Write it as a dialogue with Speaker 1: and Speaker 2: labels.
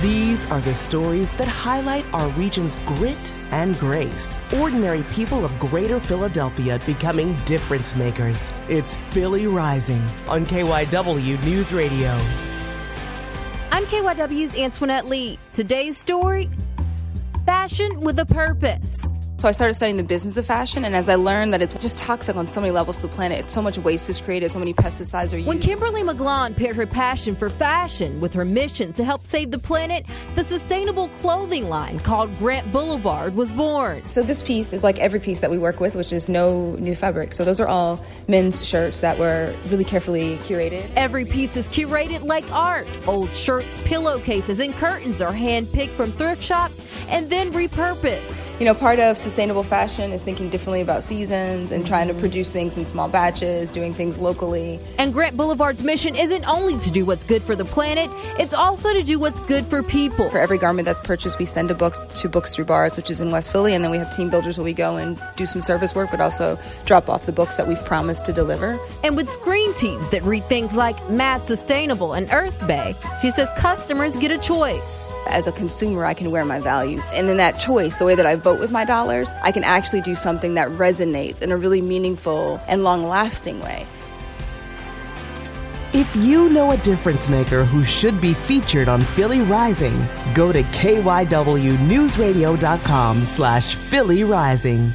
Speaker 1: These are the stories that highlight our region's grit and grace. Ordinary people of greater Philadelphia becoming difference makers. It's Philly Rising on KYW News Radio.
Speaker 2: I'm KYW's Antoinette Lee. Today's story Fashion with a Purpose.
Speaker 3: So I started studying the business of fashion, and as I learned that it's just toxic on so many levels to the planet, so much waste is created, so many pesticides are used.
Speaker 2: When Kimberly McGlonn paired her passion for fashion with her mission to help save the planet, the sustainable clothing line called Grant Boulevard was born.
Speaker 3: So this piece is like every piece that we work with, which is no new fabric. So those are all men's shirts that were really carefully curated.
Speaker 2: Every piece is curated like art. Old shirts, pillowcases, and curtains are handpicked from thrift shops and then repurposed.
Speaker 3: You know, part of sustainable fashion is thinking differently about seasons and trying to produce things in small batches, doing things locally.
Speaker 2: And Grant Boulevard's mission isn't only to do what's good for the planet, it's also to do what's good for people.
Speaker 3: For every garment that's purchased, we send a book to Books Through Bars, which is in West Philly, and then we have team builders where we go and do some service work, but also drop off the books that we've promised to deliver.
Speaker 2: And with screen tees that read things like Mad Sustainable and Earth Bay, she says customers get a choice.
Speaker 3: As a consumer, I can wear my values. And in that choice, the way that I vote with my dollars, I can actually do something that resonates in a really meaningful and long lasting way.
Speaker 1: If you know a difference maker who should be featured on Philly Rising, go to kywnewsradio.com slash Philly Rising.